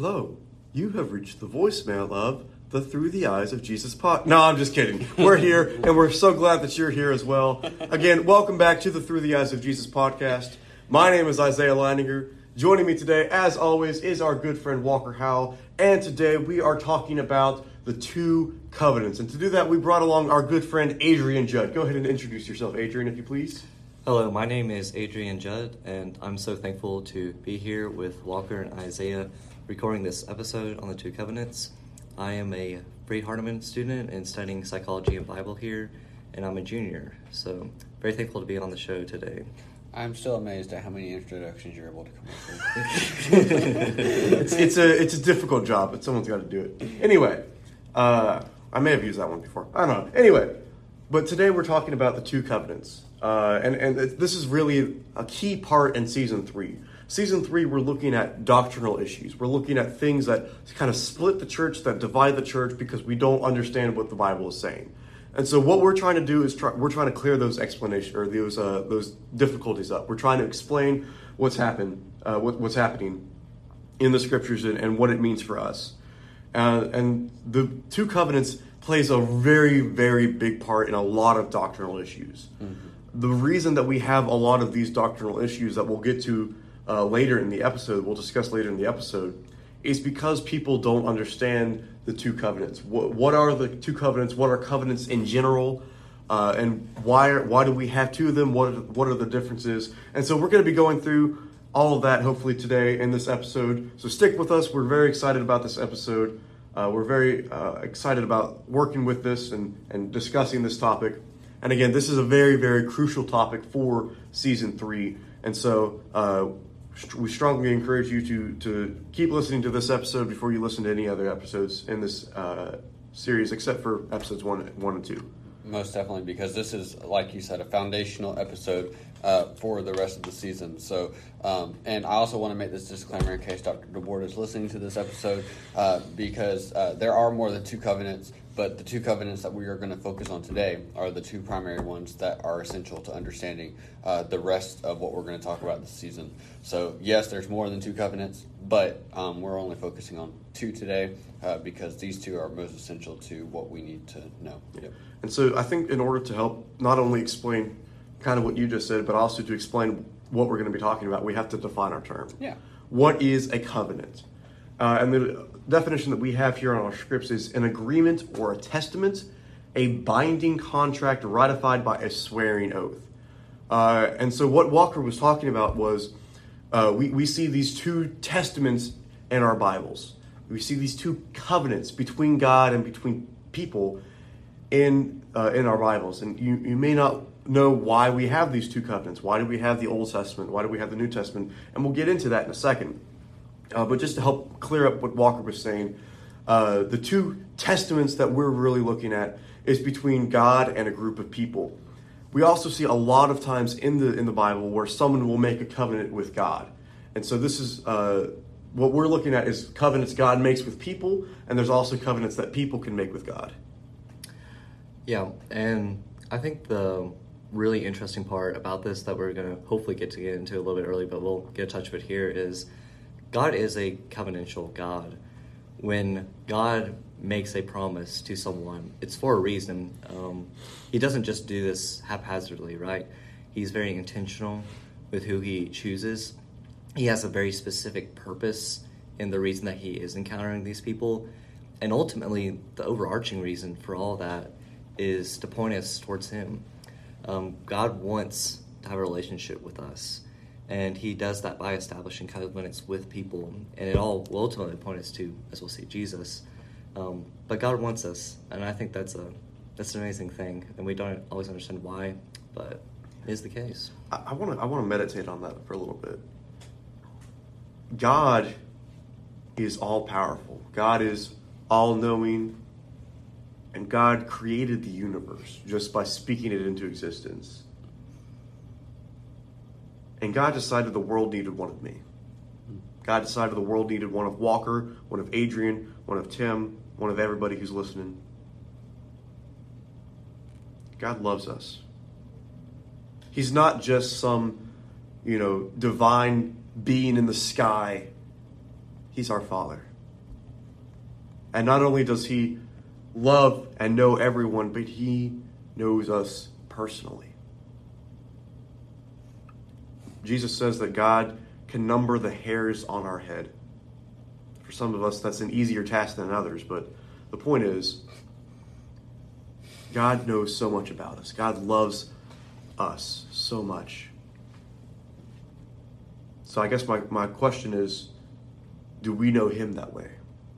Hello, you have reached the voicemail of the Through the Eyes of Jesus pod. No, I'm just kidding. We're here, and we're so glad that you're here as well. Again, welcome back to the Through the Eyes of Jesus podcast. My name is Isaiah Leininger. Joining me today, as always, is our good friend Walker Howell, and today we are talking about the two covenants. And to do that, we brought along our good friend Adrian Judd. Go ahead and introduce yourself, Adrian, if you please. Hello, my name is Adrian Judd, and I'm so thankful to be here with Walker and Isaiah recording this episode on the two covenants. I am a Freed Hardeman student and studying psychology and Bible here, and I'm a junior, so very thankful to be on the show today. I'm still amazed at how many introductions you're able to come up with. it's, it's a it's a difficult job, but someone's got to do it. Anyway, uh, I may have used that one before. I don't know. Anyway, but today we're talking about the two covenants, uh, and and this is really a key part in season three. Season three, we're looking at doctrinal issues. We're looking at things that kind of split the church, that divide the church because we don't understand what the Bible is saying. And so, what we're trying to do is try, we're trying to clear those explanations or those uh, those difficulties up. We're trying to explain what's happened, uh, what, what's happening in the scriptures and, and what it means for us. Uh, and the two covenants plays a very, very big part in a lot of doctrinal issues. Mm-hmm. The reason that we have a lot of these doctrinal issues that we'll get to uh, later in the episode, we'll discuss later in the episode, is because people don't understand the two covenants. What, what are the two covenants? What are covenants in general? Uh, and why are, why do we have two of them? What are, what are the differences? And so we're going to be going through all of that hopefully today in this episode. So stick with us. We're very excited about this episode. Uh, we're very uh, excited about working with this and, and discussing this topic. And again, this is a very, very crucial topic for season three. And so uh, we strongly encourage you to, to keep listening to this episode before you listen to any other episodes in this uh, series, except for episodes one, one and two. Most definitely, because this is, like you said, a foundational episode uh, for the rest of the season. So, um, and I also want to make this disclaimer in case Dr. DeBoard is listening to this episode, uh, because uh, there are more than two covenants, but the two covenants that we are going to focus on today are the two primary ones that are essential to understanding uh, the rest of what we're going to talk about this season. So, yes, there's more than two covenants, but um, we're only focusing on two today uh, because these two are most essential to what we need to know. Yep. And so, I think in order to help not only explain kind of what you just said, but also to explain what we're going to be talking about, we have to define our term. Yeah. What is a covenant? Uh, and the definition that we have here on our scripts is an agreement or a testament, a binding contract ratified by a swearing oath. Uh, and so, what Walker was talking about was uh, we, we see these two testaments in our Bibles. We see these two covenants between God and between people in, uh, in our Bibles. And you, you may not know why we have these two covenants. Why do we have the Old Testament? Why do we have the New Testament? And we'll get into that in a second. Uh, but just to help clear up what Walker was saying, uh, the two testaments that we're really looking at is between God and a group of people. We also see a lot of times in the in the Bible where someone will make a covenant with God, and so this is uh, what we're looking at is covenants God makes with people, and there's also covenants that people can make with God. Yeah, and I think the really interesting part about this that we're going to hopefully get to get into a little bit early, but we'll get a touch of it here is God is a covenantal God. When God makes a promise to someone, it's for a reason. Um, he doesn't just do this haphazardly, right? He's very intentional with who he chooses. He has a very specific purpose in the reason that he is encountering these people. And ultimately, the overarching reason for all that is to point us towards him. Um, God wants to have a relationship with us. And he does that by establishing covenants with people. And it all will ultimately point us to, as we'll see, Jesus. Um, but God wants us. And I think that's a that's an amazing thing. And we don't always understand why, but it is the case. I want to I want to meditate on that for a little bit. God is all powerful. God is all knowing, and God created the universe just by speaking it into existence. And God decided the world needed one of me. God decided the world needed one of Walker, one of Adrian, one of Tim, one of everybody who's listening. God loves us. He's not just some, you know, divine being in the sky. He's our Father. And not only does He love and know everyone, but He knows us personally. Jesus says that God can number the hairs on our head. For some of us, that's an easier task than others, but the point is, God knows so much about us. God loves us so much. So I guess my, my question is do we know Him that way?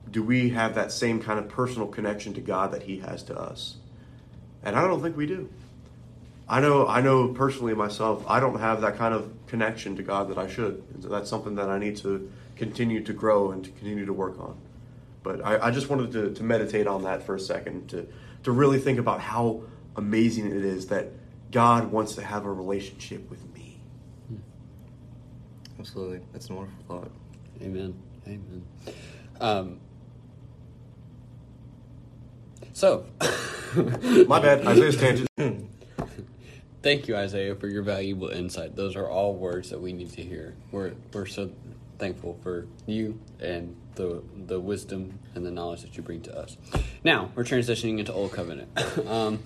Do we have that same kind of personal connection to God that He has to us? And I don't think we do. I know I know personally myself, I don't have that kind of connection to God that I should. And so that's something that I need to continue to grow and to continue to work on. But I, I just wanted to, to meditate on that for a second, to, to really think about how amazing it is that God wants to have a relationship with me. Absolutely. That's a wonderful thought. Amen. Amen. Um, so, My bad, Isaiah's tangent. Thank you, Isaiah, for your valuable insight. Those are all words that we need to hear. We're we're so thankful for you and the the wisdom and the knowledge that you bring to us. Now we're transitioning into Old Covenant, um,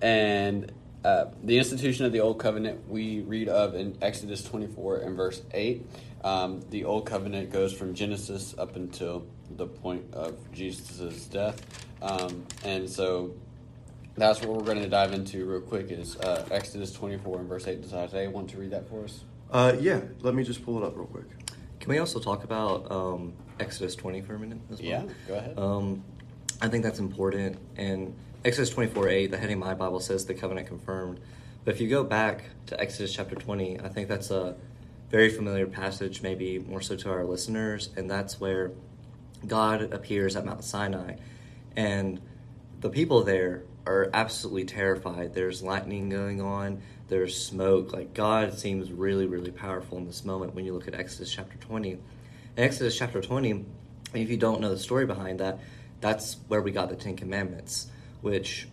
and uh, the institution of the Old Covenant we read of in Exodus twenty four and verse eight. Um, the Old Covenant goes from Genesis up until the point of Jesus' death, um, and so that's what we're going to dive into real quick. Is uh, Exodus twenty four and verse eight? Does Isaiah want to read that for us? Uh, yeah, let me just pull it up real quick. Can we also talk about um, Exodus 20 for a minute as well? Yeah, go ahead. Um, I think that's important. And Exodus 24 8, the heading of my Bible says the covenant confirmed. But if you go back to Exodus chapter 20, I think that's a very familiar passage, maybe more so to our listeners. And that's where God appears at Mount Sinai. And the people there are absolutely terrified. There's lightning going on, there's smoke. Like God seems really, really powerful in this moment when you look at Exodus chapter 20. In Exodus chapter 20, if you don't know the story behind that, that's where we got the Ten Commandments, which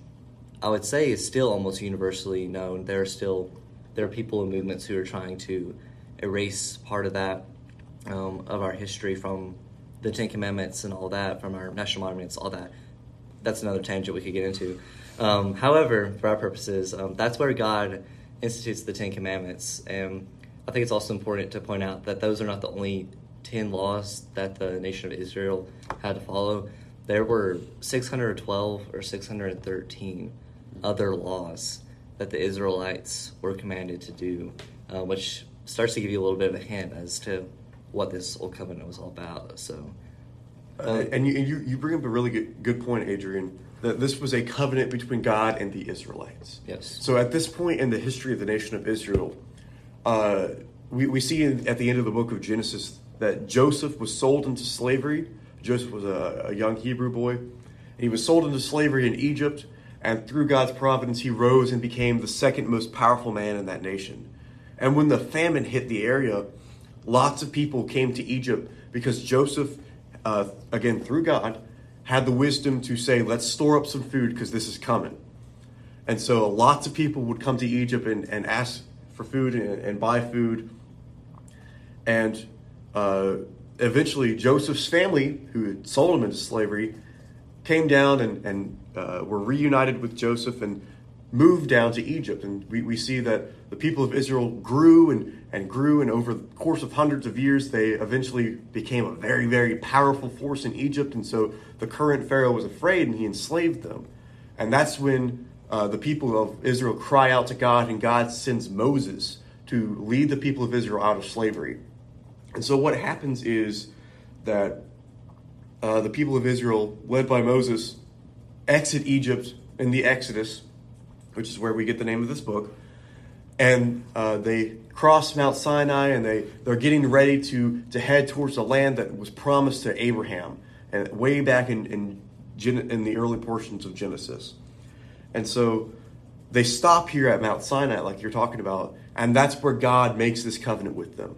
I would say is still almost universally known. There are still there are people and movements who are trying to erase part of that um, of our history from the Ten Commandments and all that, from our national monuments, all that. That's another tangent we could get into. Um, however, for our purposes, um, that's where God institutes the Ten Commandments, and I think it's also important to point out that those are not the only ten laws that the nation of Israel had to follow. There were 612 or 613 other laws that the Israelites were commanded to do, uh, which starts to give you a little bit of a hint as to what this old covenant was all about. So, Uh, and you, you, you bring up a really good, good point, Adrian, that this was a covenant between God and the Israelites. Yes. So at this point in the history of the nation of Israel, uh, we, we see in, at the end of the book of Genesis that Joseph was sold into slavery. Joseph was a, a young Hebrew boy. And he was sold into slavery in Egypt, and through God's providence, he rose and became the second most powerful man in that nation. And when the famine hit the area, lots of people came to Egypt because Joseph, uh, again through God, had the wisdom to say, let's store up some food because this is coming. And so lots of people would come to Egypt and, and ask for food and, and buy food. And uh, eventually, Joseph's family, who had sold him into slavery, came down and, and uh, were reunited with Joseph and moved down to Egypt. And we, we see that the people of Israel grew and, and grew, and over the course of hundreds of years, they eventually became a very, very powerful force in Egypt. And so the current Pharaoh was afraid and he enslaved them. And that's when uh, the people of Israel cry out to God, and God sends Moses to lead the people of Israel out of slavery. And so what happens is that uh, the people of Israel, led by Moses, exit Egypt in the Exodus, which is where we get the name of this book. And uh, they cross Mount Sinai and they, they're getting ready to, to head towards the land that was promised to Abraham, and way back in, in, in the early portions of Genesis. And so they stop here at Mount Sinai, like you're talking about, and that's where God makes this covenant with them.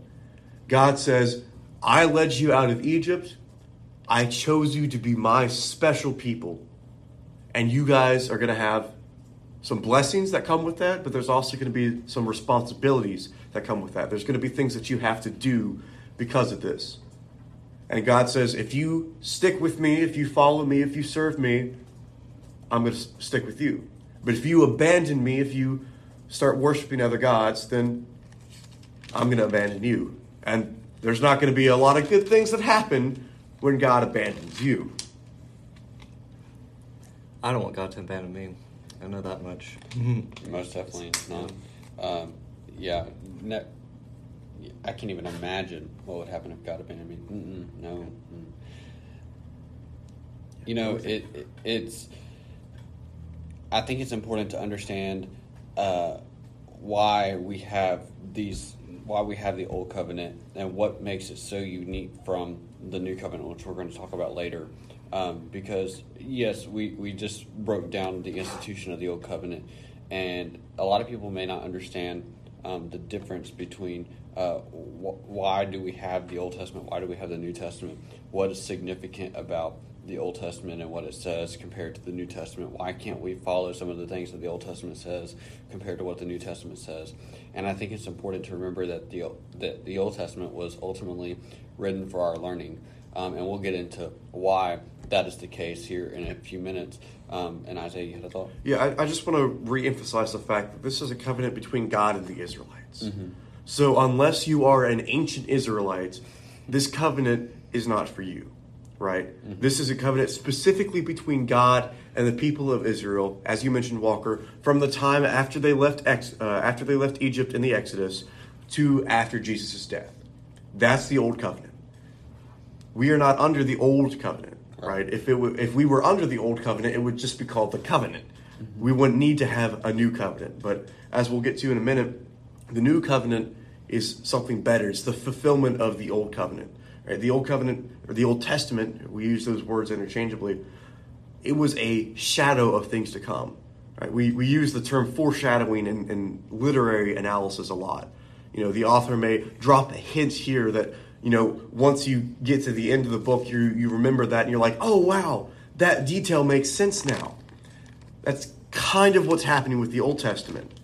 God says, I led you out of Egypt. I chose you to be my special people. And you guys are going to have some blessings that come with that, but there's also going to be some responsibilities that come with that. There's going to be things that you have to do because of this. And God says, if you stick with me, if you follow me, if you serve me, I'm going to stick with you. But if you abandon me, if you start worshiping other gods, then I'm going to abandon you. And there's not going to be a lot of good things that happen when God abandons you. I don't want God to abandon me. I know that much. Most definitely not. Um, yeah, ne- I can't even imagine what would happen if God abandoned me. No. Mm. You know, it, it it's. I think it's important to understand uh, why we have these, why we have the old covenant, and what makes it so unique from the new covenant, which we're going to talk about later. Um, because yes, we we just broke down the institution of the old covenant, and a lot of people may not understand um, the difference between uh, wh- why do we have the Old Testament, why do we have the New Testament, what is significant about the Old Testament and what it says compared to the New Testament. Why can't we follow some of the things that the Old Testament says compared to what the New Testament says? And I think it's important to remember that the that the Old Testament was ultimately written for our learning, um, and we'll get into why that is the case here in a few minutes. Um, and Isaiah, you had a thought? Yeah, I, I just want to re-emphasize the fact that this is a covenant between God and the Israelites. So unless you are an ancient Israelite, this covenant is not for you, right? This is a covenant specifically between God and the people of Israel, as you mentioned, Walker, from the time after they left ex, uh, after they left Egypt in the Exodus to after Jesus' death. That's the old covenant. We are not under the old covenant, right? If it w- if we were under the old covenant, it would just be called the covenant. Mm-hmm. We wouldn't need to have a new covenant. But as we'll get to in a minute, the new covenant is something better. It's the fulfillment of the old covenant. Right? The old covenant or the Old Testament, we use those words interchangeably. It was a shadow of things to come. Right? We we use the term foreshadowing in, in literary analysis a lot. You know, the author may drop a hint here that you know once you get to the end of the book, you you remember that and you're like, oh wow, that detail makes sense now. That's kind of what's happening with the Old Testament.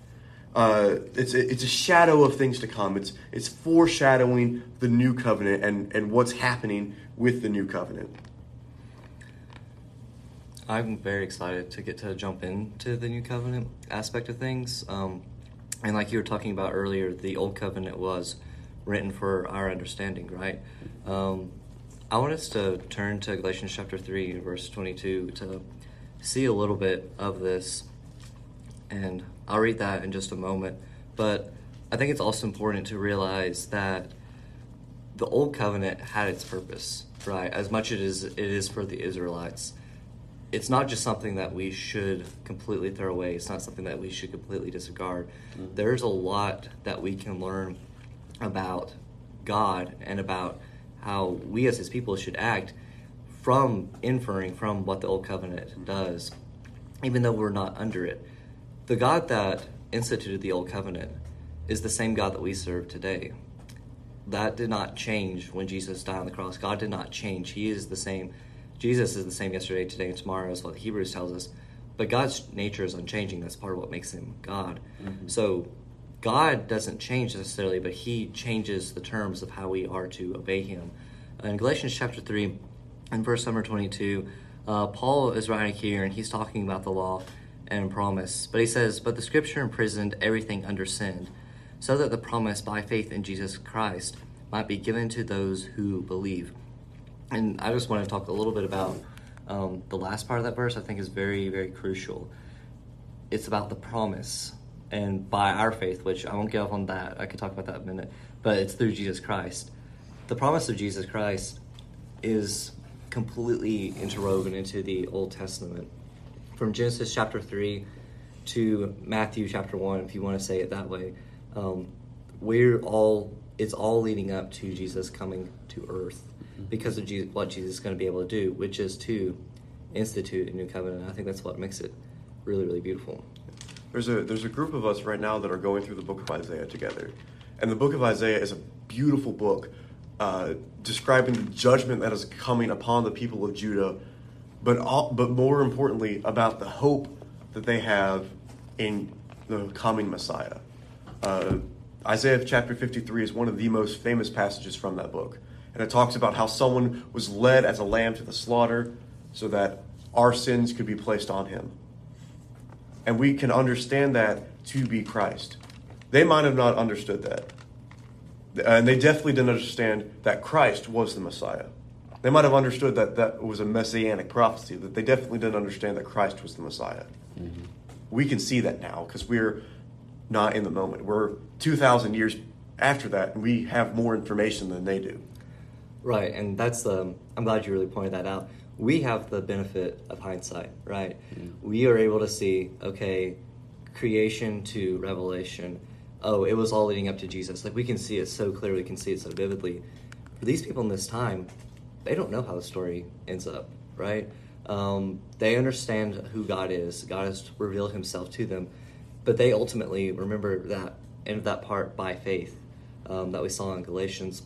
Uh, it's it's a shadow of things to come. It's it's foreshadowing the new covenant and and what's happening with the new covenant. I'm very excited to get to jump into the new covenant aspect of things. Um, and like you were talking about earlier, the old covenant was written for our understanding, right? Um, I want us to turn to Galatians chapter 3, verse 22, to see a little bit of this. And I'll read that in just a moment. But I think it's also important to realize that the old covenant had its purpose, right? As much as it is for the Israelites it's not just something that we should completely throw away. It's not something that we should completely disregard. There's a lot that we can learn about God and about how we as His people should act from inferring from what the Old Covenant does, even though we're not under it. The God that instituted the Old Covenant is the same God that we serve today. That did not change when Jesus died on the cross. God did not change. He is the same. Jesus is the same yesterday, today, and tomorrow, is what the Hebrews tells us. But God's nature is unchanging. That's part of what makes him God. Mm-hmm. So God doesn't change necessarily, but he changes the terms of how we are to obey him. In Galatians chapter 3, and verse number 22, uh, Paul is writing here, and he's talking about the law and promise. But he says, But the scripture imprisoned everything under sin, so that the promise by faith in Jesus Christ might be given to those who believe. And I just want to talk a little bit about um, the last part of that verse, I think is very, very crucial. It's about the promise and by our faith, which I won't get off on that. I could talk about that in a minute, but it's through Jesus Christ. The promise of Jesus Christ is completely interwoven into the Old Testament. From Genesis chapter 3 to Matthew chapter 1, if you want to say it that way, um, we're all, it's all leading up to Jesus coming to earth because of Je- what Jesus is going to be able to do, which is to institute a new covenant. I think that's what makes it really, really beautiful. There's a there's a group of us right now that are going through the book of Isaiah together, and the book of Isaiah is a beautiful book uh, describing the judgment that is coming upon the people of Judah, but all, but more importantly about the hope that they have in the coming Messiah. Uh, Isaiah chapter 53 is one of the most famous passages from that book, and it talks about how someone was led as a lamb to the slaughter so that our sins could be placed on him. And we can understand that to be Christ. They might have not understood that. And they definitely didn't understand that Christ was the Messiah. They might have understood that that was a messianic prophecy, that they definitely didn't understand that Christ was the Messiah. Mm-hmm. We can see that now because we're not in the moment. We're 2,000 years after that, and we have more information than they do. Right, and that's. Um, I'm glad you really pointed that out. We have the benefit of hindsight, right? Mm-hmm. We are able to see, okay, creation to revelation oh, it was all leading up to Jesus. Like we can see it so clearly, we can see it so vividly. For these people in this time, they don't know how the story ends up, right? Um, they understand who God is. God has revealed Himself to them, but they ultimately remember that end of that part by faith um, that we saw in Galatians.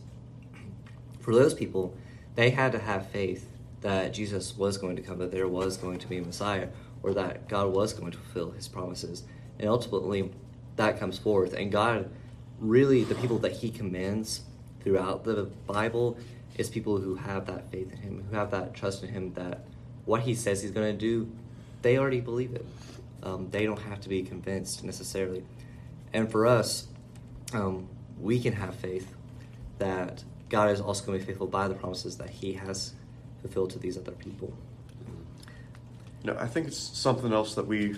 For those people, they had to have faith that Jesus was going to come, that there was going to be a Messiah, or that God was going to fulfill His promises, and ultimately that comes forth. And God, really, the people that He commends throughout the Bible is people who have that faith in Him, who have that trust in Him that what He says He's going to do, they already believe it. Um, they don't have to be convinced necessarily. And for us, um, we can have faith that God is also going to be faithful by the promises that He has fulfilled to these other people. No, I think it's something else that we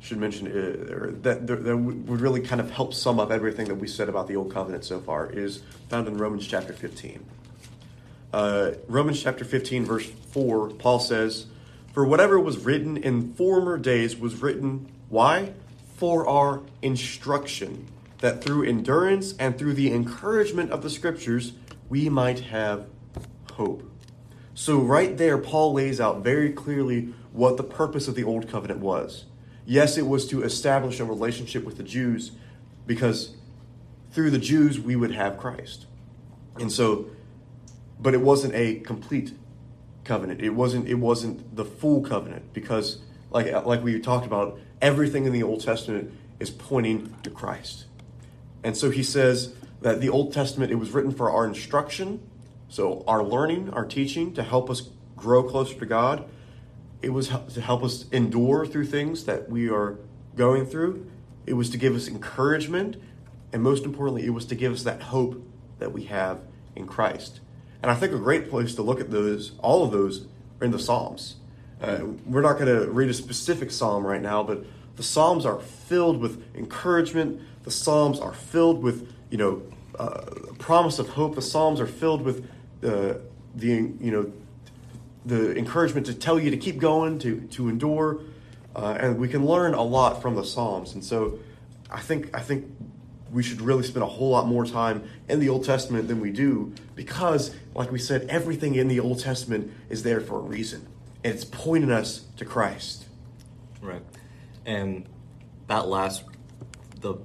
should mention uh, that, that would really kind of help sum up everything that we said about the Old Covenant so far is found in Romans chapter 15. Uh, Romans chapter 15, verse 4, Paul says, For whatever was written in former days was written, why? For our instruction, that through endurance and through the encouragement of the Scriptures we might have hope. So, right there, Paul lays out very clearly what the purpose of the Old Covenant was Yes, it was to establish a relationship with the Jews because through the Jews we would have Christ. And so but it wasn't a complete covenant. It wasn't it wasn't the full covenant because like like we talked about everything in the Old Testament is pointing to Christ. And so he says that the Old Testament it was written for our instruction, so our learning, our teaching to help us grow closer to God it was to help us endure through things that we are going through. It was to give us encouragement. And most importantly, it was to give us that hope that we have in Christ. And I think a great place to look at those, all of those, are in the Psalms. Uh, we're not going to read a specific psalm right now, but the Psalms are filled with encouragement. The Psalms are filled with, you know, uh, promise of hope. The Psalms are filled with uh, the, you know, the encouragement to tell you to keep going, to, to endure. Uh, and we can learn a lot from the Psalms. And so I think, I think we should really spend a whole lot more time in the Old Testament than we do because, like we said, everything in the Old Testament is there for a reason. And it's pointing us to Christ. Right. And that last, the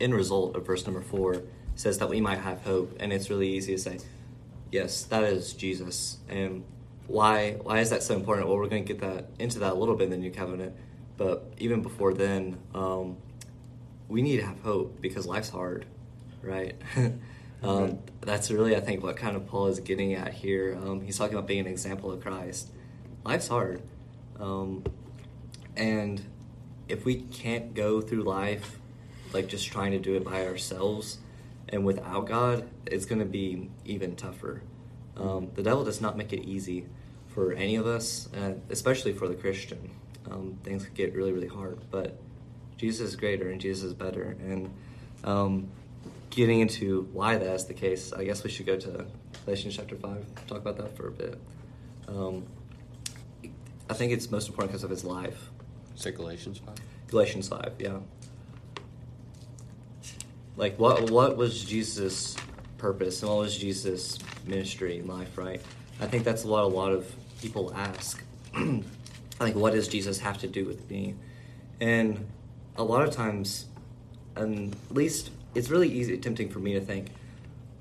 end result of verse number four says that we might have hope. And it's really easy to say, yes, that is Jesus. And why why is that so important? Well, we're going to get that into that a little bit in the new covenant, but even before then, um, we need to have hope because life's hard, right? um, that's really I think what kind of Paul is getting at here. Um, he's talking about being an example of Christ. Life's hard, um, and if we can't go through life like just trying to do it by ourselves and without God, it's going to be even tougher. Um, the devil does not make it easy for any of us, uh, especially for the Christian. Um, things could get really, really hard, but Jesus is greater and Jesus is better. And um, getting into why that's the case, I guess we should go to Galatians chapter 5, talk about that for a bit. Um, I think it's most important because of his life. Say Galatians 5? Galatians 5, yeah. Like, what, what was Jesus' purpose and what was Jesus' ministry and life, right? I think that's what a lot of people ask. like, what does Jesus have to do with me? And a lot of times, and at least it's really easy, tempting for me to think,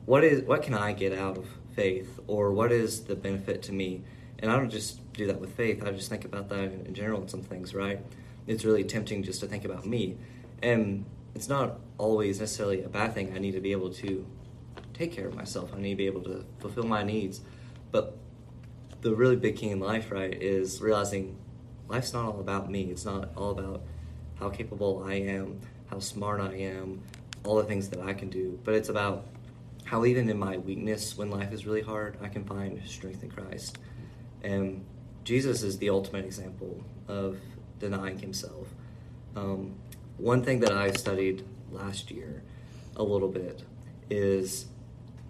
what is what can I get out of faith, or what is the benefit to me? And I don't just do that with faith. I just think about that in, in general in some things, right? It's really tempting just to think about me, and it's not always necessarily a bad thing. I need to be able to take care of myself. I need to be able to fulfill my needs. But the really big key in life, right, is realizing life's not all about me. It's not all about how capable I am, how smart I am, all the things that I can do. But it's about how even in my weakness, when life is really hard, I can find strength in Christ. And Jesus is the ultimate example of denying himself. Um, one thing that I studied last year a little bit is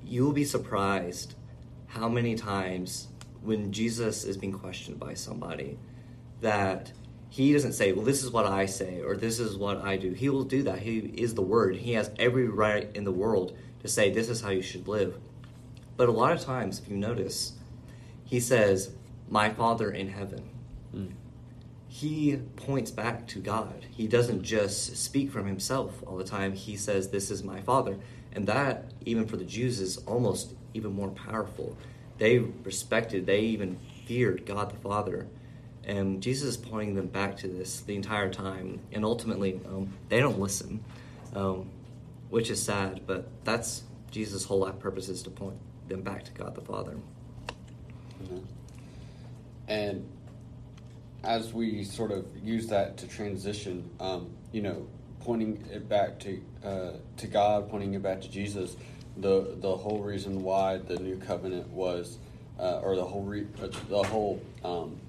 you will be surprised how many times when Jesus is being questioned by somebody that he doesn't say, Well, this is what I say, or this is what I do. He will do that. He is the Word. He has every right in the world to say, This is how you should live. But a lot of times, if you notice, he says, My Father in heaven. Mm. He points back to God. He doesn't just speak from himself all the time. He says, This is my Father. And that, even for the Jews, is almost even more powerful. They respected, they even feared God the Father. And Jesus is pointing them back to this the entire time. And ultimately, um, they don't listen, um, which is sad, but that's Jesus' whole life purpose is to point them back to God the Father. Mm-hmm. And as we sort of use that to transition, um, you know, pointing it back to uh, to God, pointing it back to Jesus, the the whole reason why the new covenant was, uh, or the whole re- uh, the whole um,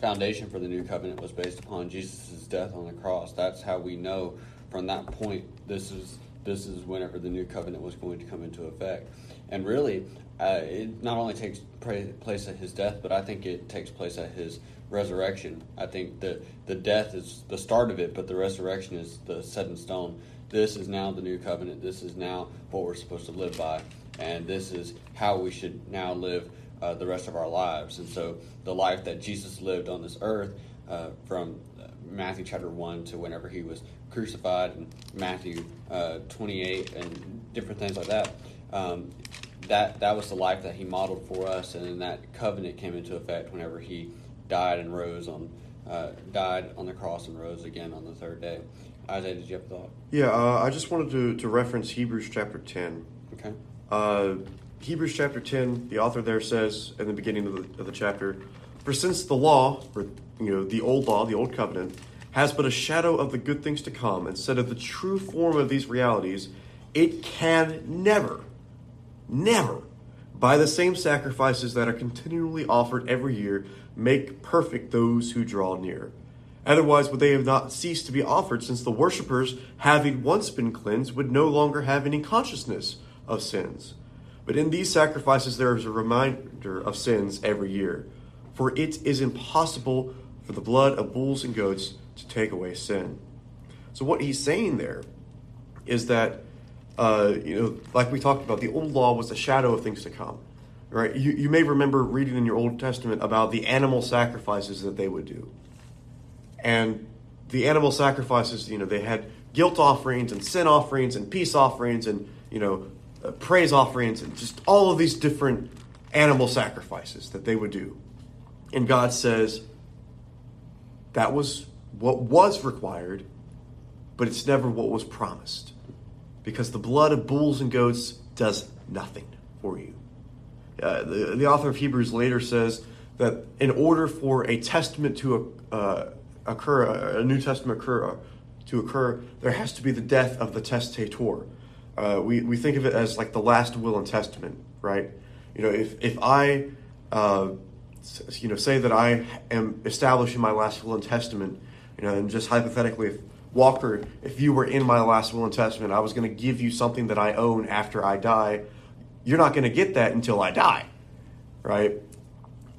foundation for the new covenant was based upon Jesus' death on the cross. That's how we know from that point this is this is whenever the new covenant was going to come into effect. And really, uh, it not only takes place at his death, but I think it takes place at his resurrection. I think that the death is the start of it, but the resurrection is the set in stone. This is now the new covenant. This is now what we're supposed to live by, and this is how we should now live uh, the rest of our lives. And so, the life that Jesus lived on this earth, uh, from Matthew chapter one to whenever he was crucified, and Matthew uh, 28, and different things like that. Um, that that was the life that he modeled for us, and then that covenant came into effect whenever he died and rose on uh, died on the cross and rose again on the third day. Isaiah, did you have a thought? Yeah, uh, I just wanted to, to reference Hebrews chapter 10. Okay. Uh, Hebrews chapter 10, the author there says in the beginning of the, of the chapter, For since the law, or you know, the old law, the old covenant, has but a shadow of the good things to come, instead of the true form of these realities, it can never, never, by the same sacrifices that are continually offered every year, make perfect those who draw near. Otherwise, would they have not ceased to be offered, since the worshippers, having once been cleansed, would no longer have any consciousness of sins. But in these sacrifices, there is a reminder of sins every year. For it is impossible for the blood of bulls and goats to take away sin. So, what he's saying there is that, uh, you know, like we talked about, the old law was a shadow of things to come. Right? You, you may remember reading in your Old Testament about the animal sacrifices that they would do. And the animal sacrifices, you know, they had guilt offerings and sin offerings and peace offerings and, you know, uh, praise offerings and just all of these different animal sacrifices that they would do. And God says that was what was required, but it's never what was promised. Because the blood of bulls and goats does nothing for you. Uh, the, the author of Hebrews later says that in order for a testament to uh, occur, a New Testament occur, to occur, there has to be the death of the testator. Uh, we, we think of it as like the last will and testament, right? You know, if, if I, uh, you know, say that I am establishing my last will and testament, you know, and just hypothetically, if Walker, if you were in my last will and testament, I was going to give you something that I own after I die you're not going to get that until I die, right?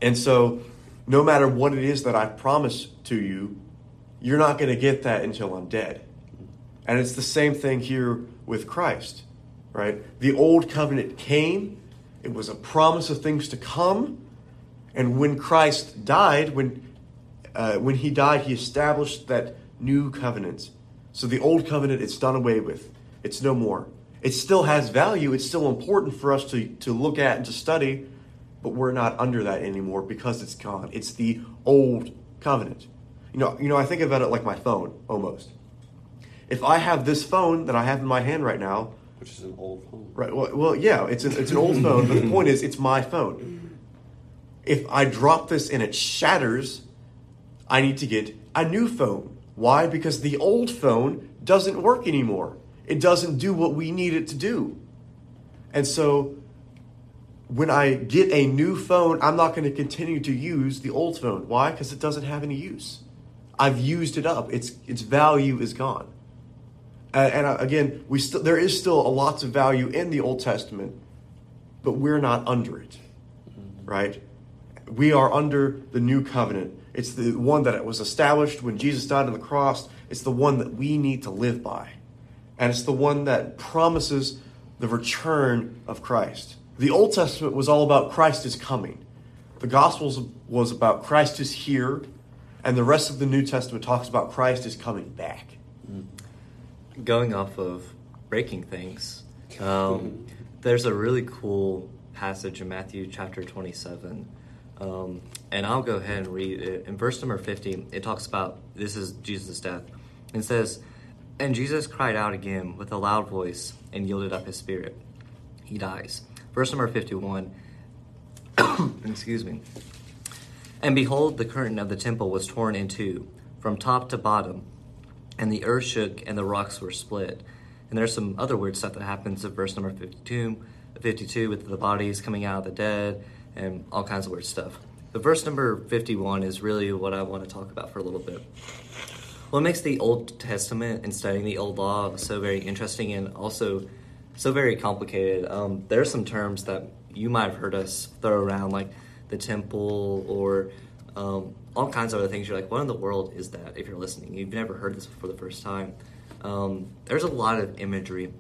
And so, no matter what it is that I promise to you, you're not going to get that until I'm dead. And it's the same thing here with Christ, right? The old covenant came, it was a promise of things to come. And when Christ died, when, uh, when he died, he established that new covenant. So the old covenant, it's done away with, it's no more. It still has value. It's still important for us to, to look at and to study, but we're not under that anymore because it's gone. It's the old covenant. You know, you know, I think about it like my phone almost. If I have this phone that I have in my hand right now, Which is an old phone. Right. Well, well yeah, it's an, it's an old phone, but the point is, it's my phone. If I drop this and it shatters, I need to get a new phone. Why? Because the old phone doesn't work anymore. It doesn't do what we need it to do. And so when I get a new phone, I'm not going to continue to use the old phone. Why? Because it doesn't have any use. I've used it up. Its its value is gone. And, and uh, again, we still there is still a lots of value in the Old Testament, but we're not under it, right? We are under the new covenant. It's the one that was established when Jesus died on the cross. It's the one that we need to live by, and it's the one that promises the return of Christ. The Old Testament was all about Christ is coming. The Gospels was about Christ is here, and the rest of the New Testament talks about Christ is coming back. Going off of breaking things, um, there's a really cool passage in Matthew chapter 27. Um, and I'll go ahead and read it. In verse number 50, it talks about this is Jesus' death. It says, And Jesus cried out again with a loud voice and yielded up his spirit. He dies. Verse number 51, excuse me. And behold, the curtain of the temple was torn in two, from top to bottom, and the earth shook and the rocks were split. And there's some other weird stuff that happens in verse number 52, 52 with the bodies coming out of the dead and all kinds of weird stuff. The verse number 51 is really what I want to talk about for a little bit. What makes the Old Testament and studying the Old Law so very interesting and also so very complicated? Um, there are some terms that you might have heard us throw around, like the temple or um, all kinds of other things. You're like, what in the world is that if you're listening? You've never heard this for the first time. Um, there's a lot of imagery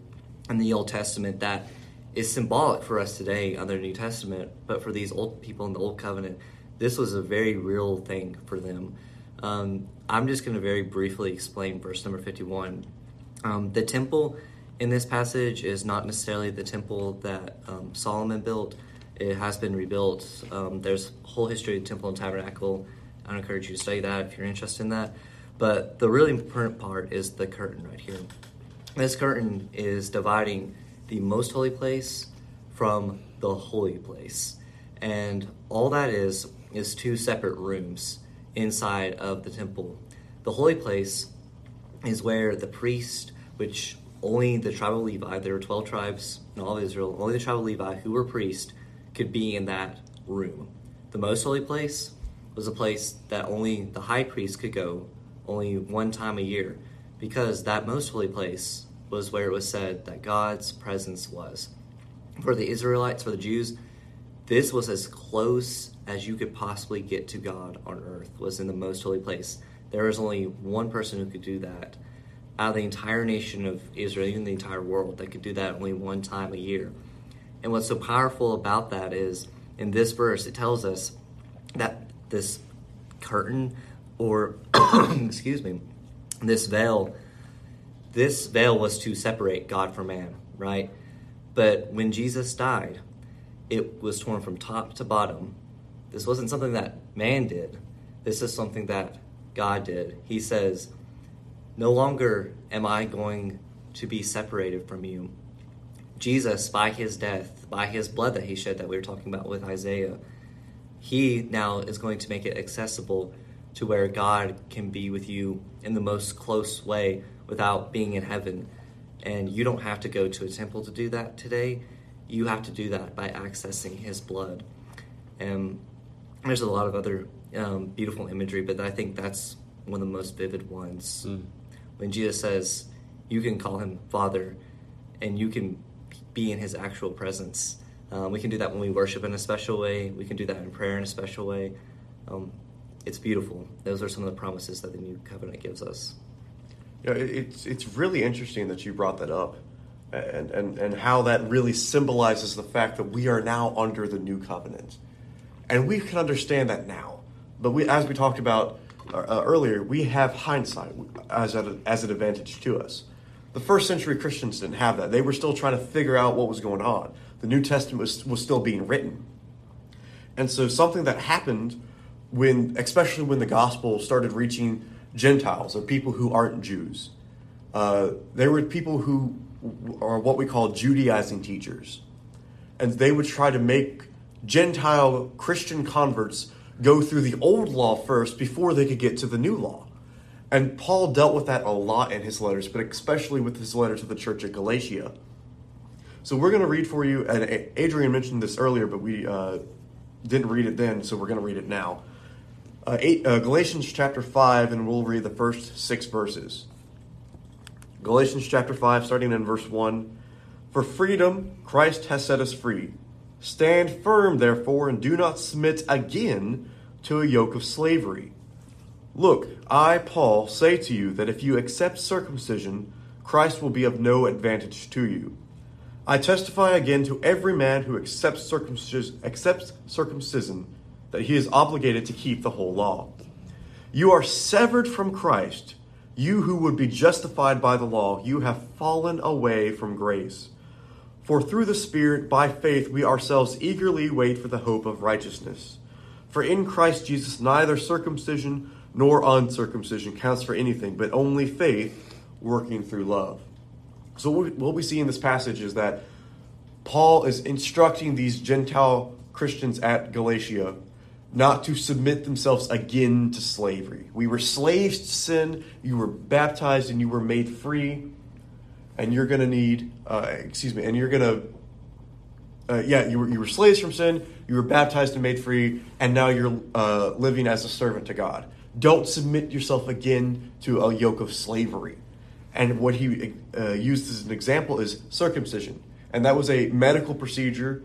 in the Old Testament that is symbolic for us today under the New Testament, but for these old people in the Old Covenant, this was a very real thing for them. Um, I'm just going to very briefly explain verse number 51. Um, the temple in this passage is not necessarily the temple that um, Solomon built. It has been rebuilt. Um, there's a whole history of temple and tabernacle. I encourage you to study that if you're interested in that. But the really important part is the curtain right here. This curtain is dividing the most holy place from the holy place. And all that is is two separate rooms inside of the temple. The holy place is where the priest, which only the tribe of Levi, there were 12 tribes in all of Israel, only the tribe of Levi who were priests could be in that room. The most holy place was a place that only the high priest could go only one time a year because that most holy place was where it was said that God's presence was. For the Israelites, for the Jews, this was as close as you could possibly get to God on earth, was in the most holy place. There was only one person who could do that out of the entire nation of Israel, even the entire world, that could do that only one time a year. And what's so powerful about that is in this verse, it tells us that this curtain, or excuse me, this veil, this veil was to separate God from man, right? But when Jesus died, it was torn from top to bottom. This wasn't something that man did. This is something that God did. He says, No longer am I going to be separated from you. Jesus, by his death, by his blood that he shed, that we were talking about with Isaiah, he now is going to make it accessible to where God can be with you in the most close way without being in heaven. And you don't have to go to a temple to do that today. You have to do that by accessing his blood. And there's a lot of other um, beautiful imagery, but I think that's one of the most vivid ones. Mm. When Jesus says, You can call him Father, and you can be in his actual presence. Um, we can do that when we worship in a special way. We can do that in prayer in a special way. Um, it's beautiful. Those are some of the promises that the new covenant gives us. Yeah, it- it's it's really interesting that you brought that up, and and and how that really symbolizes the fact that we are now under the new covenant, and we can understand that now. But we, as we talked about uh, earlier, we have hindsight as an as an advantage to us. The first century Christians didn't have that; they were still trying to figure out what was going on. The New Testament was was still being written, and so something that happened when, especially when the gospel started reaching Gentiles or people who aren't Jews, uh, there were people who are what we call Judaizing teachers. And they would try to make Gentile Christian converts go through the old law first before they could get to the new law. And Paul dealt with that a lot in his letters, but especially with his letter to the church at Galatia. So we're going to read for you, and Adrian mentioned this earlier, but we uh, didn't read it then, so we're going to read it now. Uh, eight, uh, Galatians chapter 5, and we'll read the first six verses. Galatians chapter 5, starting in verse 1. For freedom, Christ has set us free. Stand firm, therefore, and do not submit again to a yoke of slavery. Look, I, Paul, say to you that if you accept circumcision, Christ will be of no advantage to you. I testify again to every man who accepts, accepts circumcision that he is obligated to keep the whole law. You are severed from Christ. You who would be justified by the law, you have fallen away from grace. For through the Spirit, by faith, we ourselves eagerly wait for the hope of righteousness. For in Christ Jesus, neither circumcision nor uncircumcision counts for anything, but only faith working through love. So, what we see in this passage is that Paul is instructing these Gentile Christians at Galatia not to submit themselves again to slavery. We were slaves to sin, you were baptized, and you were made free, and you're going to need, uh, excuse me, and you're going to. Uh, yeah, you were, you were slaves from sin, you were baptized and made free, and now you're uh, living as a servant to God. Don't submit yourself again to a yoke of slavery. And what he uh, used as an example is circumcision. And that was a medical procedure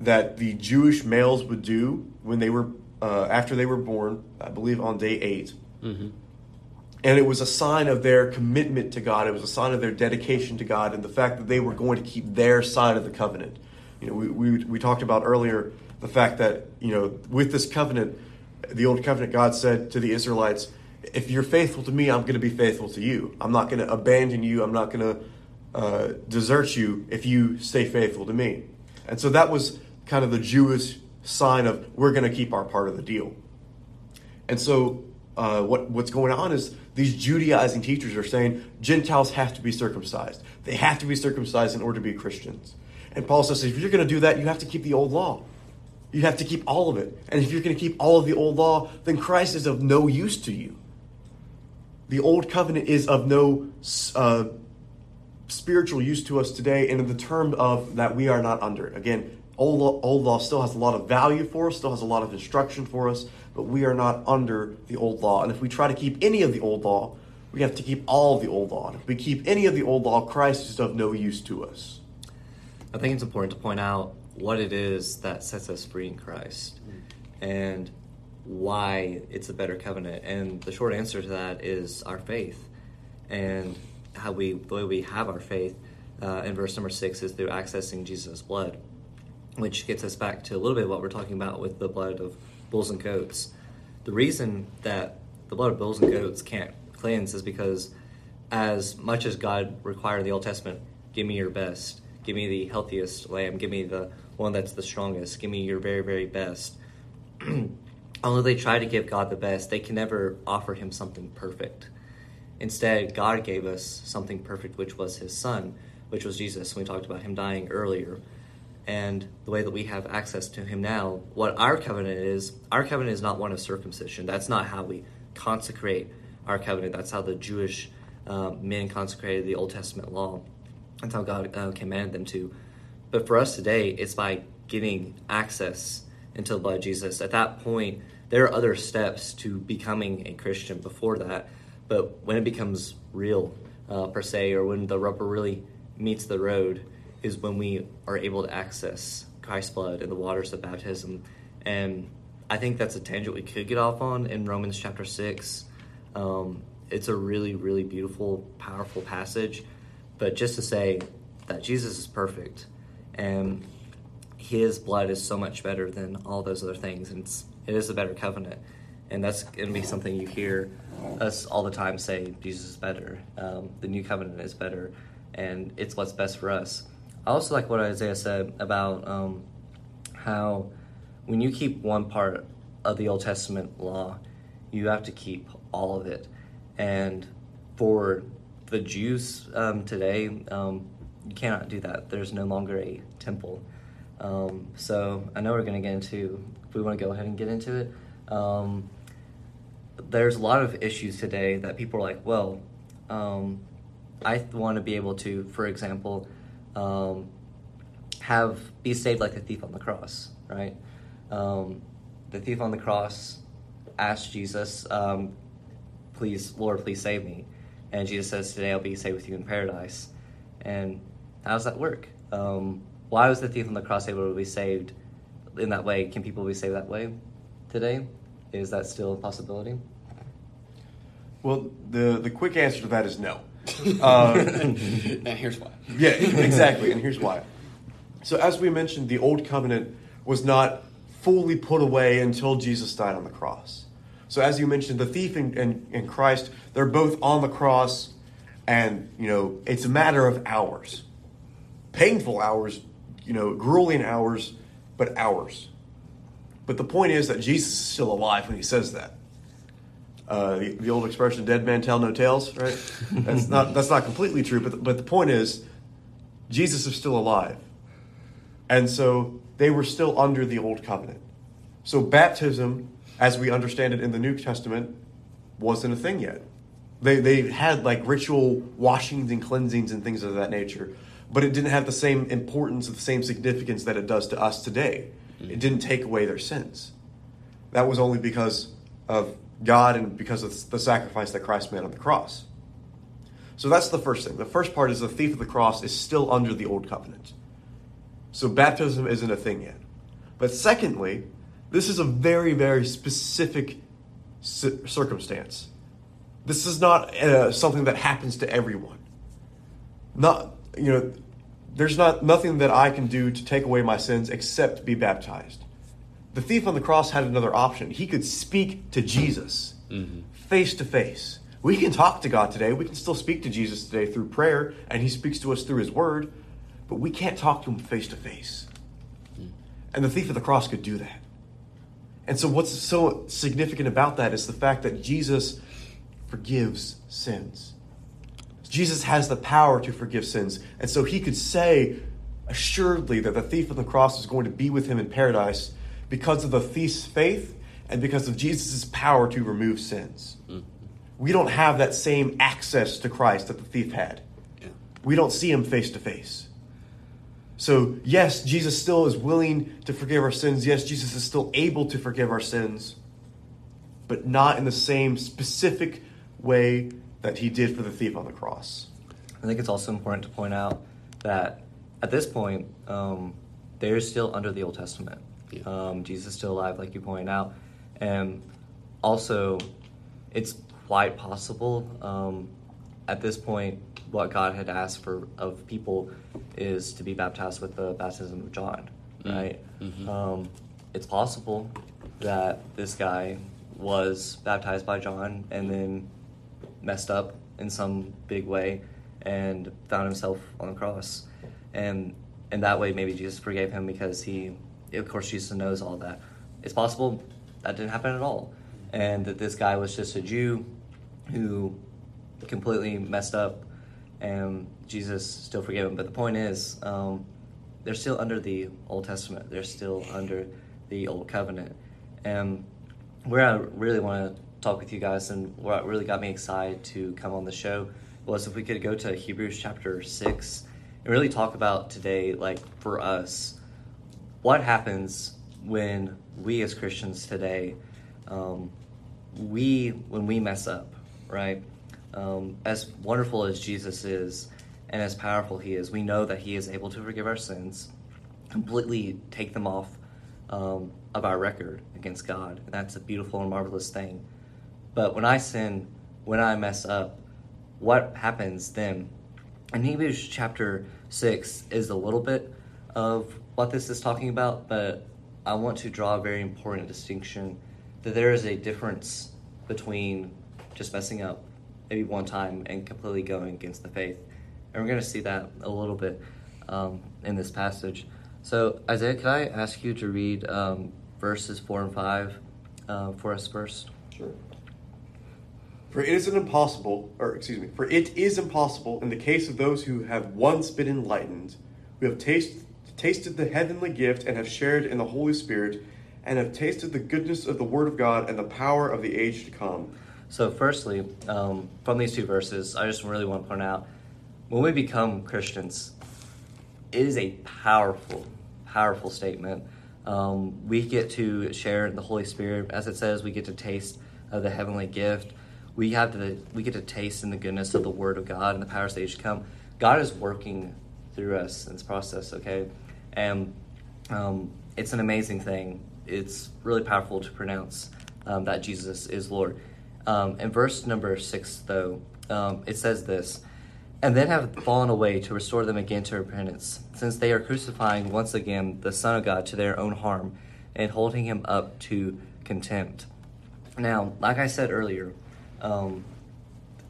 that the Jewish males would do when they were, uh, after they were born, I believe on day 8 mm-hmm. And it was a sign of their commitment to God. It was a sign of their dedication to God and the fact that they were going to keep their side of the covenant. You know, we, we, we talked about earlier the fact that, you know, with this covenant, the old covenant, God said to the Israelites, if you're faithful to me, I'm going to be faithful to you. I'm not going to abandon you. I'm not going to uh, desert you if you stay faithful to me. And so that was kind of the Jewish sign of we're going to keep our part of the deal. And so uh, what, what's going on is these Judaizing teachers are saying Gentiles have to be circumcised. They have to be circumcised in order to be Christians. And Paul says if you're going to do that, you have to keep the old law. You have to keep all of it. And if you're going to keep all of the old law, then Christ is of no use to you. The old covenant is of no uh, spiritual use to us today, and in the term of that we are not under it. Again, old law, still has a lot of value for us, still has a lot of instruction for us, but we are not under the old law. And if we try to keep any of the old law, we have to keep all of the old law. And if we keep any of the old law, Christ is of no use to us. I think it's important to point out what it is that sets us free in Christ and why it's a better covenant. And the short answer to that is our faith. And how we, the way we have our faith uh, in verse number six is through accessing Jesus' blood, which gets us back to a little bit what we're talking about with the blood of bulls and goats. The reason that the blood of bulls and goats can't cleanse is because, as much as God required in the Old Testament, give me your best, give me the healthiest lamb, give me the one that's the strongest. Give me your very, very best. Although they try to give God the best, they can never offer him something perfect. Instead, God gave us something perfect, which was his son, which was Jesus. We talked about him dying earlier. And the way that we have access to him now, what our covenant is, our covenant is not one of circumcision. That's not how we consecrate our covenant. That's how the Jewish uh, men consecrated the Old Testament law. That's how God uh, commanded them to. But for us today, it's by getting access into the blood of Jesus. At that point, there are other steps to becoming a Christian before that. But when it becomes real, uh, per se, or when the rubber really meets the road, is when we are able to access Christ's blood and the waters of baptism. And I think that's a tangent we could get off on in Romans chapter 6. Um, it's a really, really beautiful, powerful passage. But just to say that Jesus is perfect and his blood is so much better than all those other things and it's, it is a better covenant and that's going to be something you hear us all the time say jesus is better um, the new covenant is better and it's what's best for us i also like what isaiah said about um, how when you keep one part of the old testament law you have to keep all of it and for the jews um, today um, you cannot do that. There's no longer a temple. Um, so I know we're going to get into. If we want to go ahead and get into it, um, there's a lot of issues today that people are like, well, um, I want to be able to, for example, um, have be saved like the thief on the cross, right? Um, the thief on the cross asked Jesus, um, "Please, Lord, please save me," and Jesus says, "Today I'll be saved with you in paradise." And how does that work? Um, why was the thief on the cross able to be saved in that way? Can people be saved that way today? Is that still a possibility? Well, the the quick answer to that is no. Uh, and here's why. yeah, exactly, and here's why. So, as we mentioned, the old covenant was not fully put away until Jesus died on the cross. So, as you mentioned, the thief and, and, and Christ, they're both on the cross, and you know it's a matter of hours, painful hours, you know, grueling hours, but hours. But the point is that Jesus is still alive when he says that. Uh, the, the old expression "dead man tell no tales," right? That's not that's not completely true, but but the point is, Jesus is still alive, and so they were still under the old covenant. So baptism, as we understand it in the New Testament, wasn't a thing yet. They they had like ritual washings and cleansings and things of that nature, but it didn't have the same importance, the same significance that it does to us today. It didn't take away their sins. That was only because of God and because of the sacrifice that Christ made on the cross. So that's the first thing. The first part is the thief of the cross is still under the old covenant. So baptism isn't a thing yet. But secondly, this is a very, very specific circumstance. This is not uh, something that happens to everyone. Not, you know, there's not nothing that I can do to take away my sins except be baptized. The thief on the cross had another option. He could speak to Jesus face to face. We can talk to God today. We can still speak to Jesus today through prayer, and He speaks to us through His Word, but we can't talk to Him face to face. And the thief of the cross could do that. And so, what's so significant about that is the fact that Jesus forgives sins. Jesus has the power to forgive sins. And so he could say assuredly that the thief on the cross is going to be with him in paradise because of the thief's faith and because of Jesus' power to remove sins. Mm-hmm. We don't have that same access to Christ that the thief had. Yeah. We don't see him face to face. So, yes, Jesus still is willing to forgive our sins. Yes, Jesus is still able to forgive our sins, but not in the same specific way that he did for the thief on the cross. I think it's also important to point out that at this point, um, they're still under the Old Testament. Yeah. Um, Jesus is still alive, like you pointed out. And also, it's quite possible um, at this point, what God had asked for of people is to be baptized with the baptism of John, mm. right? Mm-hmm. Um, it's possible that this guy was baptized by John and then messed up in some big way and found himself on the cross. And in that way, maybe Jesus forgave him because he, of course, Jesus knows all that. It's possible that didn't happen at all. And that this guy was just a Jew who completely messed up and Jesus still forgave him. But the point is, um, they're still under the Old Testament, they're still under the Old Covenant. And where I really want to talk with you guys and what really got me excited to come on the show was if we could go to Hebrews chapter 6 and really talk about today, like for us, what happens when we as Christians today, um, we, when we mess up, right? Um, as wonderful as Jesus is and as powerful he is, we know that he is able to forgive our sins, completely take them off um, of our record against God. And that's a beautiful and marvelous thing. But when I sin, when I mess up, what happens then? And Hebrews chapter 6 is a little bit of what this is talking about, but I want to draw a very important distinction that there is a difference between just messing up maybe one time and completely going against the faith. And we're going to see that a little bit um, in this passage. So, Isaiah, could I ask you to read um, verses 4 and 5 uh, for us first? Sure. For it is impossible, or excuse me, for it is impossible in the case of those who have once been enlightened, who have taste, tasted the heavenly gift and have shared in the Holy Spirit, and have tasted the goodness of the Word of God and the power of the age to come. So, firstly, um, from these two verses, I just really want to point out when we become Christians, it is a powerful, powerful statement. Um, we get to share in the Holy Spirit, as it says, we get to taste of the heavenly gift. We have to, we get to taste in the goodness of the Word of God and the power of the age to come. God is working through us in this process, okay? And um, it's an amazing thing. It's really powerful to pronounce um, that Jesus is Lord. Um, in verse number six, though, um, it says this and then have fallen away to restore them again to repentance, since they are crucifying once again the Son of God to their own harm and holding him up to contempt. Now, like I said earlier, um,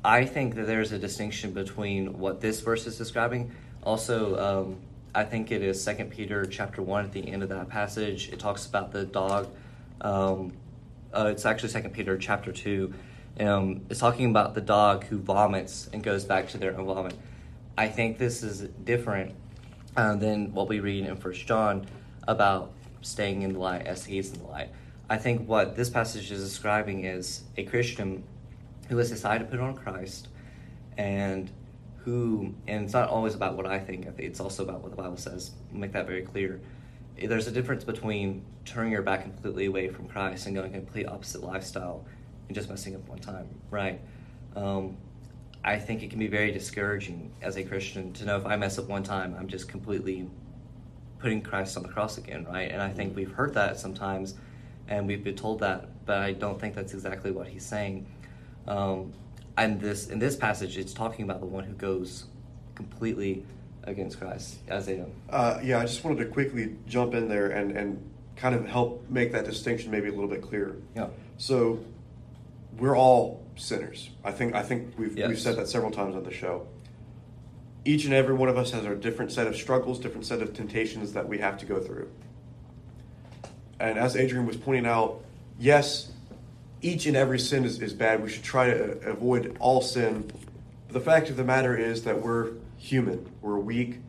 I think that there's a distinction between what this verse is describing. Also, um, I think it is Second Peter chapter one at the end of that passage. It talks about the dog. Um, uh, it's actually Second Peter chapter two um, is talking about the dog who vomits and goes back to their own vomit. I think this is different uh, than what we read in First John about staying in the light as he is in the light. I think what this passage is describing is a Christian who has decided to put on Christ and who, and it's not always about what I think, it's also about what the Bible says. I'll make that very clear. There's a difference between turning your back completely away from Christ and going a complete opposite lifestyle and just messing up one time, right? Um, I think it can be very discouraging as a Christian to know if I mess up one time, I'm just completely putting Christ on the cross again, right? And I think mm-hmm. we've heard that sometimes, and we've been told that, but I don't think that's exactly what he's saying. Um, and this in this passage, it's talking about the one who goes completely against Christ, do. Uh, yeah, I just wanted to quickly jump in there and and kind of help make that distinction maybe a little bit clearer. Yeah. So we're all sinners. I think I think we've yes. we've said that several times on the show. Each and every one of us has our different set of struggles, different set of temptations that we have to go through. And as Adrian was pointing out, yes, each and every sin is, is bad. We should try to avoid all sin. But the fact of the matter is that we're human, we're weak,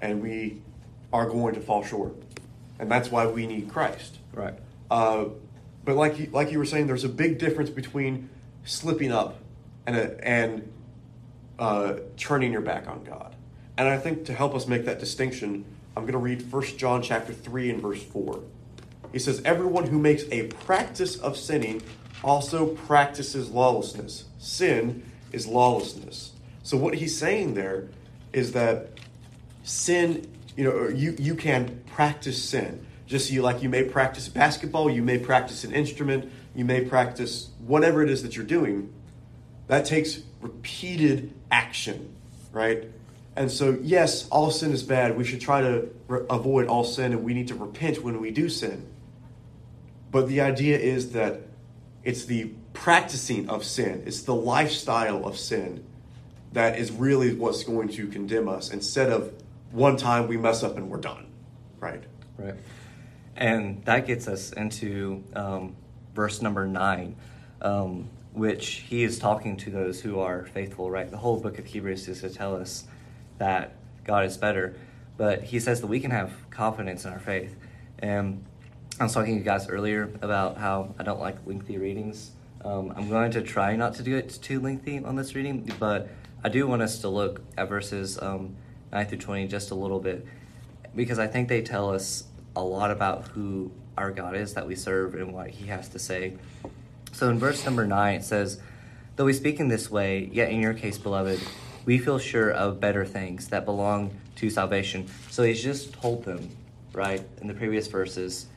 and we are going to fall short. And that's why we need Christ. Right. Uh, but like you, like you were saying, there's a big difference between slipping up and a, and uh, turning your back on God. And I think to help us make that distinction, I'm going to read 1 John chapter 3 and verse 4. He says, Everyone who makes a practice of sinning also practices lawlessness. Sin is lawlessness. So what he's saying there is that sin, you know, you, you can practice sin. Just you like you may practice basketball, you may practice an instrument, you may practice whatever it is that you're doing. That takes repeated action, right? And so, yes, all sin is bad. We should try to re- avoid all sin and we need to repent when we do sin. But the idea is that it's the practicing of sin, it's the lifestyle of sin that is really what's going to condemn us instead of one time we mess up and we're done, right? Right. And that gets us into um, verse number nine, um, which he is talking to those who are faithful, right? The whole book of Hebrews is to tell us that God is better. But he says that we can have confidence in our faith. And I was talking to you guys earlier about how I don't like lengthy readings. Um, I'm going to try not to do it too lengthy on this reading, but I do want us to look at verses um, 9 through 20 just a little bit because I think they tell us a lot about who our God is that we serve and what he has to say. So in verse number 9, it says, Though we speak in this way, yet in your case, beloved, we feel sure of better things that belong to salvation. So he's just told them, right, in the previous verses,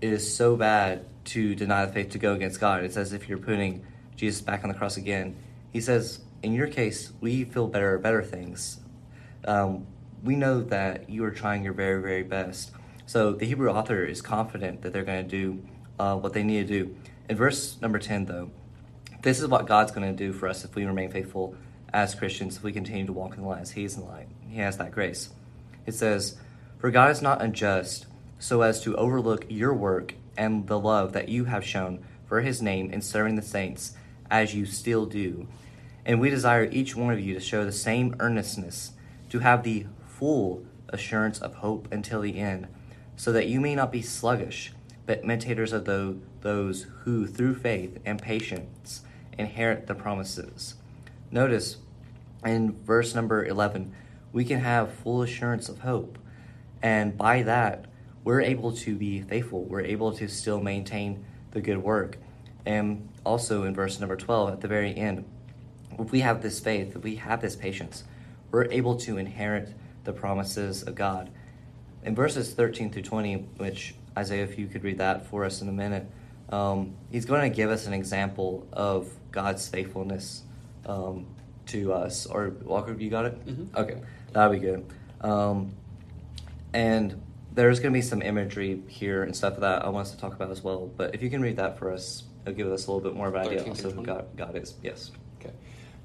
it is so bad to deny the faith to go against God. It's as if you're putting Jesus back on the cross again. He says, in your case, we feel better, better things. Um, we know that you are trying your very, very best. So the Hebrew author is confident that they're going to do uh, what they need to do. In verse number 10, though, this is what God's going to do for us if we remain faithful as Christians, if we continue to walk in the light as He is in the light. He has that grace. It says, For God is not unjust so as to overlook your work and the love that you have shown for His name in serving the saints, as you still do. And we desire each one of you to show the same earnestness, to have the full assurance of hope until the end, so that you may not be sluggish, but imitators of those who, through faith and patience, inherit the promises. Notice in verse number 11, we can have full assurance of hope. And by that, we're able to be faithful. We're able to still maintain the good work. And also in verse number 12, at the very end, if we have this faith, if we have this patience, we're able to inherit the promises of God. In verses 13 through 20, which Isaiah, if you could read that for us in a minute, um, he's going to give us an example of God's faithfulness um, to us. Or Walker, you got it? Mm-hmm. Okay, that'll be good. Um, and there's going to be some imagery here and stuff that I want us to talk about as well. But if you can read that for us, it'll give us a little bit more of an idea 13 also who God, God is. Yes. Okay.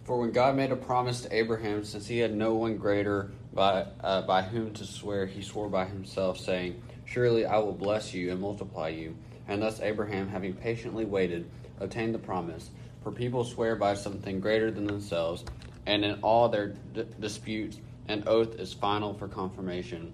For when God made a promise to Abraham, since he had no one greater by uh, by whom to swear, he swore by himself, saying, "Surely I will bless you and multiply you." And thus Abraham, having patiently waited, obtained the promise. For people swear by something greater than themselves, and in all their d- disputes, an oath is final for confirmation.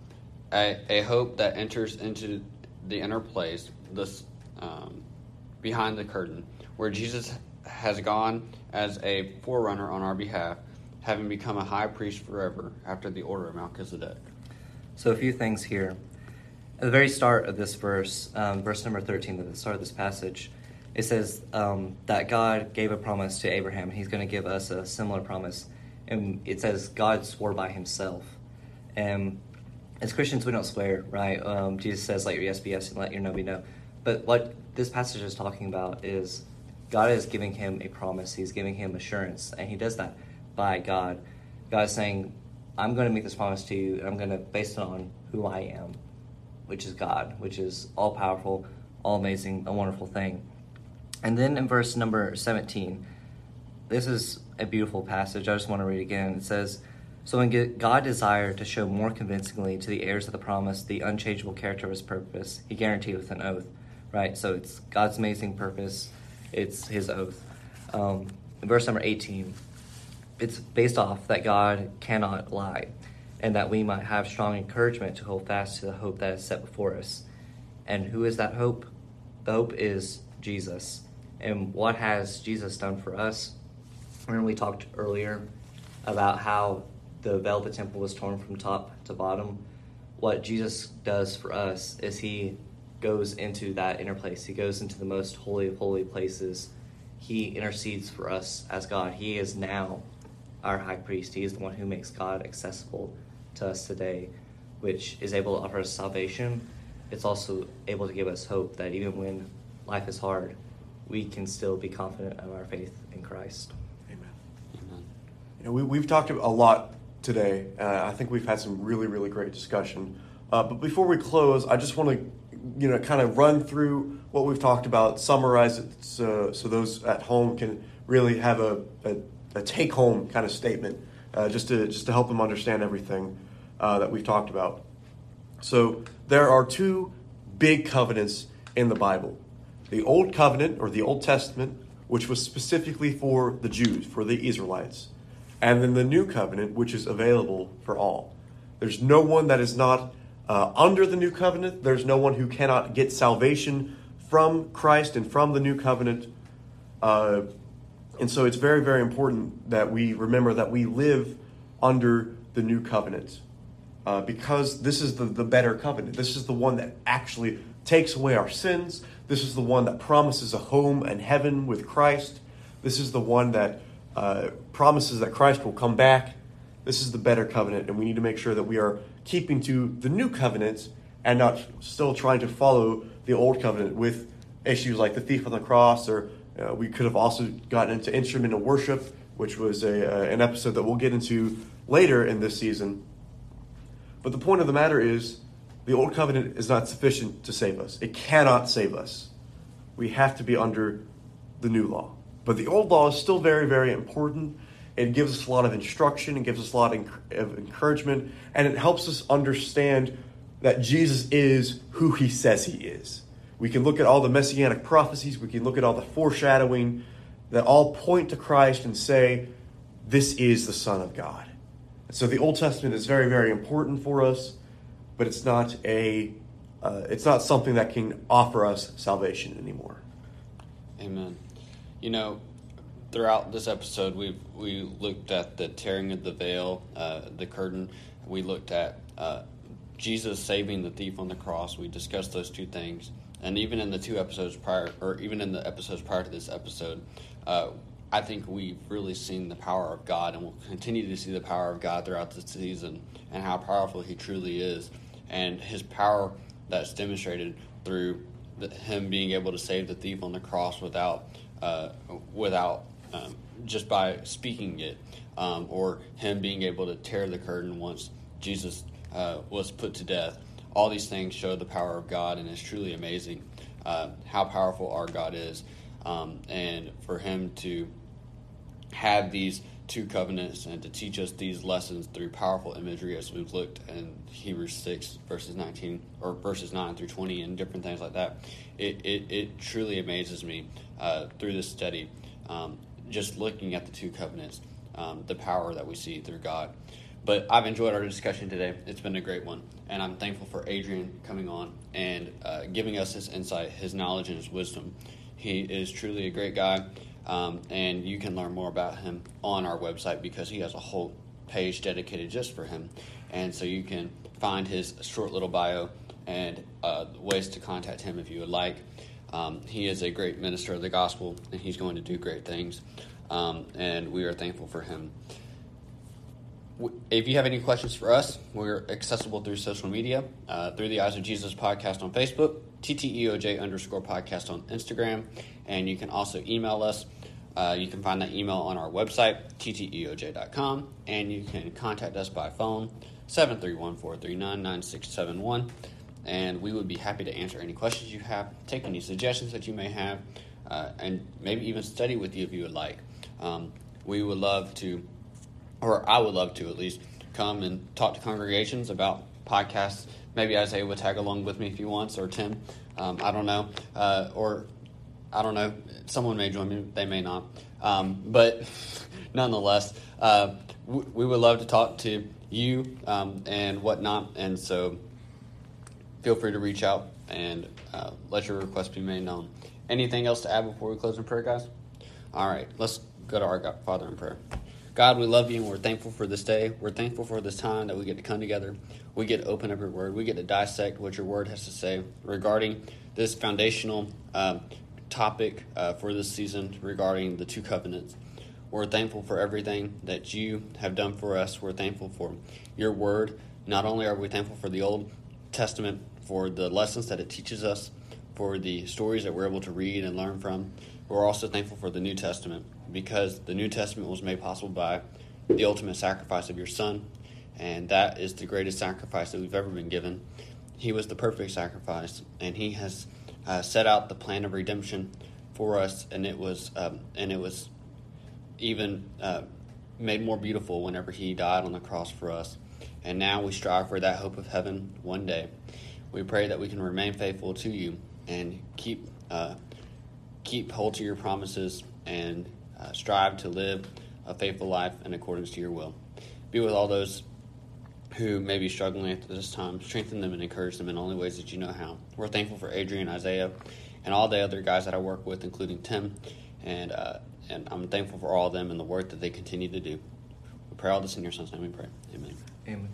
a, hope that enters into the inner place, this um, behind the curtain, where Jesus has gone as a forerunner on our behalf, having become a high priest forever after the order of Melchizedek. So, a few things here. At the very start of this verse, um, verse number 13, at the start of this passage, it says um, that God gave a promise to Abraham, he's going to give us a similar promise. And it says God swore by himself. And as Christians, we don't swear, right? Um, Jesus says, let your yes be yes and let your no be no. But what this passage is talking about is God is giving him a promise, he's giving him assurance, and he does that by God. God is saying, I'm going to make this promise to you, and I'm going to base it on who I am, which is God, which is all powerful, all amazing, a wonderful thing. And then in verse number 17, this is a beautiful passage. I just want to read again. It says, So when God desired to show more convincingly to the heirs of the promise the unchangeable character of his purpose, he guaranteed with an oath, right? So it's God's amazing purpose, it's his oath. Um, verse number 18, it's based off that God cannot lie, and that we might have strong encouragement to hold fast to the hope that is set before us. And who is that hope? The hope is Jesus. And what has Jesus done for us? Remember, we talked earlier about how the veil of the temple was torn from top to bottom. What Jesus does for us is he goes into that inner place, he goes into the most holy of holy places. He intercedes for us as God. He is now our high priest. He is the one who makes God accessible to us today, which is able to offer us salvation. It's also able to give us hope that even when life is hard, we can still be confident of our faith in Christ. Amen. Amen. You know, we, we've talked a lot today. Uh, I think we've had some really, really great discussion. Uh, but before we close, I just want to, you know, kind of run through what we've talked about, summarize it, so, so those at home can really have a, a, a take-home kind of statement, uh, just to just to help them understand everything uh, that we've talked about. So there are two big covenants in the Bible: the Old Covenant or the Old Testament, which was specifically for the Jews, for the Israelites, and then the New Covenant, which is available for all. There's no one that is not uh, under the New Covenant. There's no one who cannot get salvation from Christ and from the New Covenant. Uh, and so it's very, very important that we remember that we live under the New Covenant. Uh, because this is the, the better covenant. This is the one that actually takes away our sins. This is the one that promises a home and heaven with Christ. This is the one that uh, promises that Christ will come back. This is the better covenant, and we need to make sure that we are keeping to the new covenant and not still trying to follow the old covenant with issues like the thief on the cross, or uh, we could have also gotten into instrument of worship which was a, uh, an episode that we'll get into later in this season. But the point of the matter is, the Old Covenant is not sufficient to save us. It cannot save us. We have to be under the new law. But the old law is still very, very important. It gives us a lot of instruction, it gives us a lot of encouragement, and it helps us understand that Jesus is who he says he is. We can look at all the messianic prophecies, we can look at all the foreshadowing that all point to Christ and say, this is the Son of God. So the Old Testament is very, very important for us, but it's not a uh, it's not something that can offer us salvation anymore. Amen. You know, throughout this episode, we we looked at the tearing of the veil, uh, the curtain. We looked at uh, Jesus saving the thief on the cross. We discussed those two things, and even in the two episodes prior, or even in the episodes prior to this episode, uh, I think we've really seen the power of God, and we'll continue to see the power of God throughout the season, and how powerful He truly is, and His power that's demonstrated through the, Him being able to save the thief on the cross without, uh, without um, just by speaking it, um, or Him being able to tear the curtain once Jesus uh, was put to death. All these things show the power of God, and it's truly amazing uh, how powerful our God is. Um, and for Him to have these two covenants and to teach us these lessons through powerful imagery, as we've looked in Hebrews 6, verses 19, or verses 9 through 20, and different things like that, it, it, it truly amazes me uh, through this study. Um, just looking at the two covenants, um, the power that we see through God. But I've enjoyed our discussion today. It's been a great one. And I'm thankful for Adrian coming on and uh, giving us his insight, his knowledge, and his wisdom. He is truly a great guy. Um, and you can learn more about him on our website because he has a whole page dedicated just for him. And so you can find his short little bio and uh, ways to contact him if you would like. Um, he is a great minister of the gospel, and he's going to do great things. Um, and we are thankful for him if you have any questions for us, we're accessible through social media, uh, through the Eyes of Jesus podcast on Facebook, TTEOJ underscore podcast on Instagram, and you can also email us. Uh, you can find that email on our website, tteoj.com, and you can contact us by phone, 731 439 9671, and we would be happy to answer any questions you have, take any suggestions that you may have, uh, and maybe even study with you if you would like. Um, we would love to or I would love to at least come and talk to congregations about podcasts. Maybe Isaiah would tag along with me if he wants, or Tim. Um, I don't know, uh, or I don't know. Someone may join me, they may not. Um, but nonetheless, uh, w- we would love to talk to you um, and whatnot. And so feel free to reach out and uh, let your request be made known. Anything else to add before we close in prayer, guys? All right, let's go to our God, Father in prayer. God, we love you and we're thankful for this day. We're thankful for this time that we get to come together. We get to open up your word. We get to dissect what your word has to say regarding this foundational uh, topic uh, for this season regarding the two covenants. We're thankful for everything that you have done for us. We're thankful for your word. Not only are we thankful for the Old Testament, for the lessons that it teaches us, for the stories that we're able to read and learn from, we're also thankful for the New Testament because the New Testament was made possible by the ultimate sacrifice of your Son, and that is the greatest sacrifice that we've ever been given. He was the perfect sacrifice, and He has uh, set out the plan of redemption for us, and it was um, and it was even uh, made more beautiful whenever He died on the cross for us. And now we strive for that hope of heaven one day. We pray that we can remain faithful to you and keep uh, keep hold to your promises and uh, strive to live a faithful life in accordance to your will. Be with all those who may be struggling at this time. Strengthen them and encourage them in only ways that you know how. We're thankful for Adrian, Isaiah, and all the other guys that I work with, including Tim, and uh, and I'm thankful for all of them and the work that they continue to do. We pray all this in your son's name. We pray. Amen. Amen.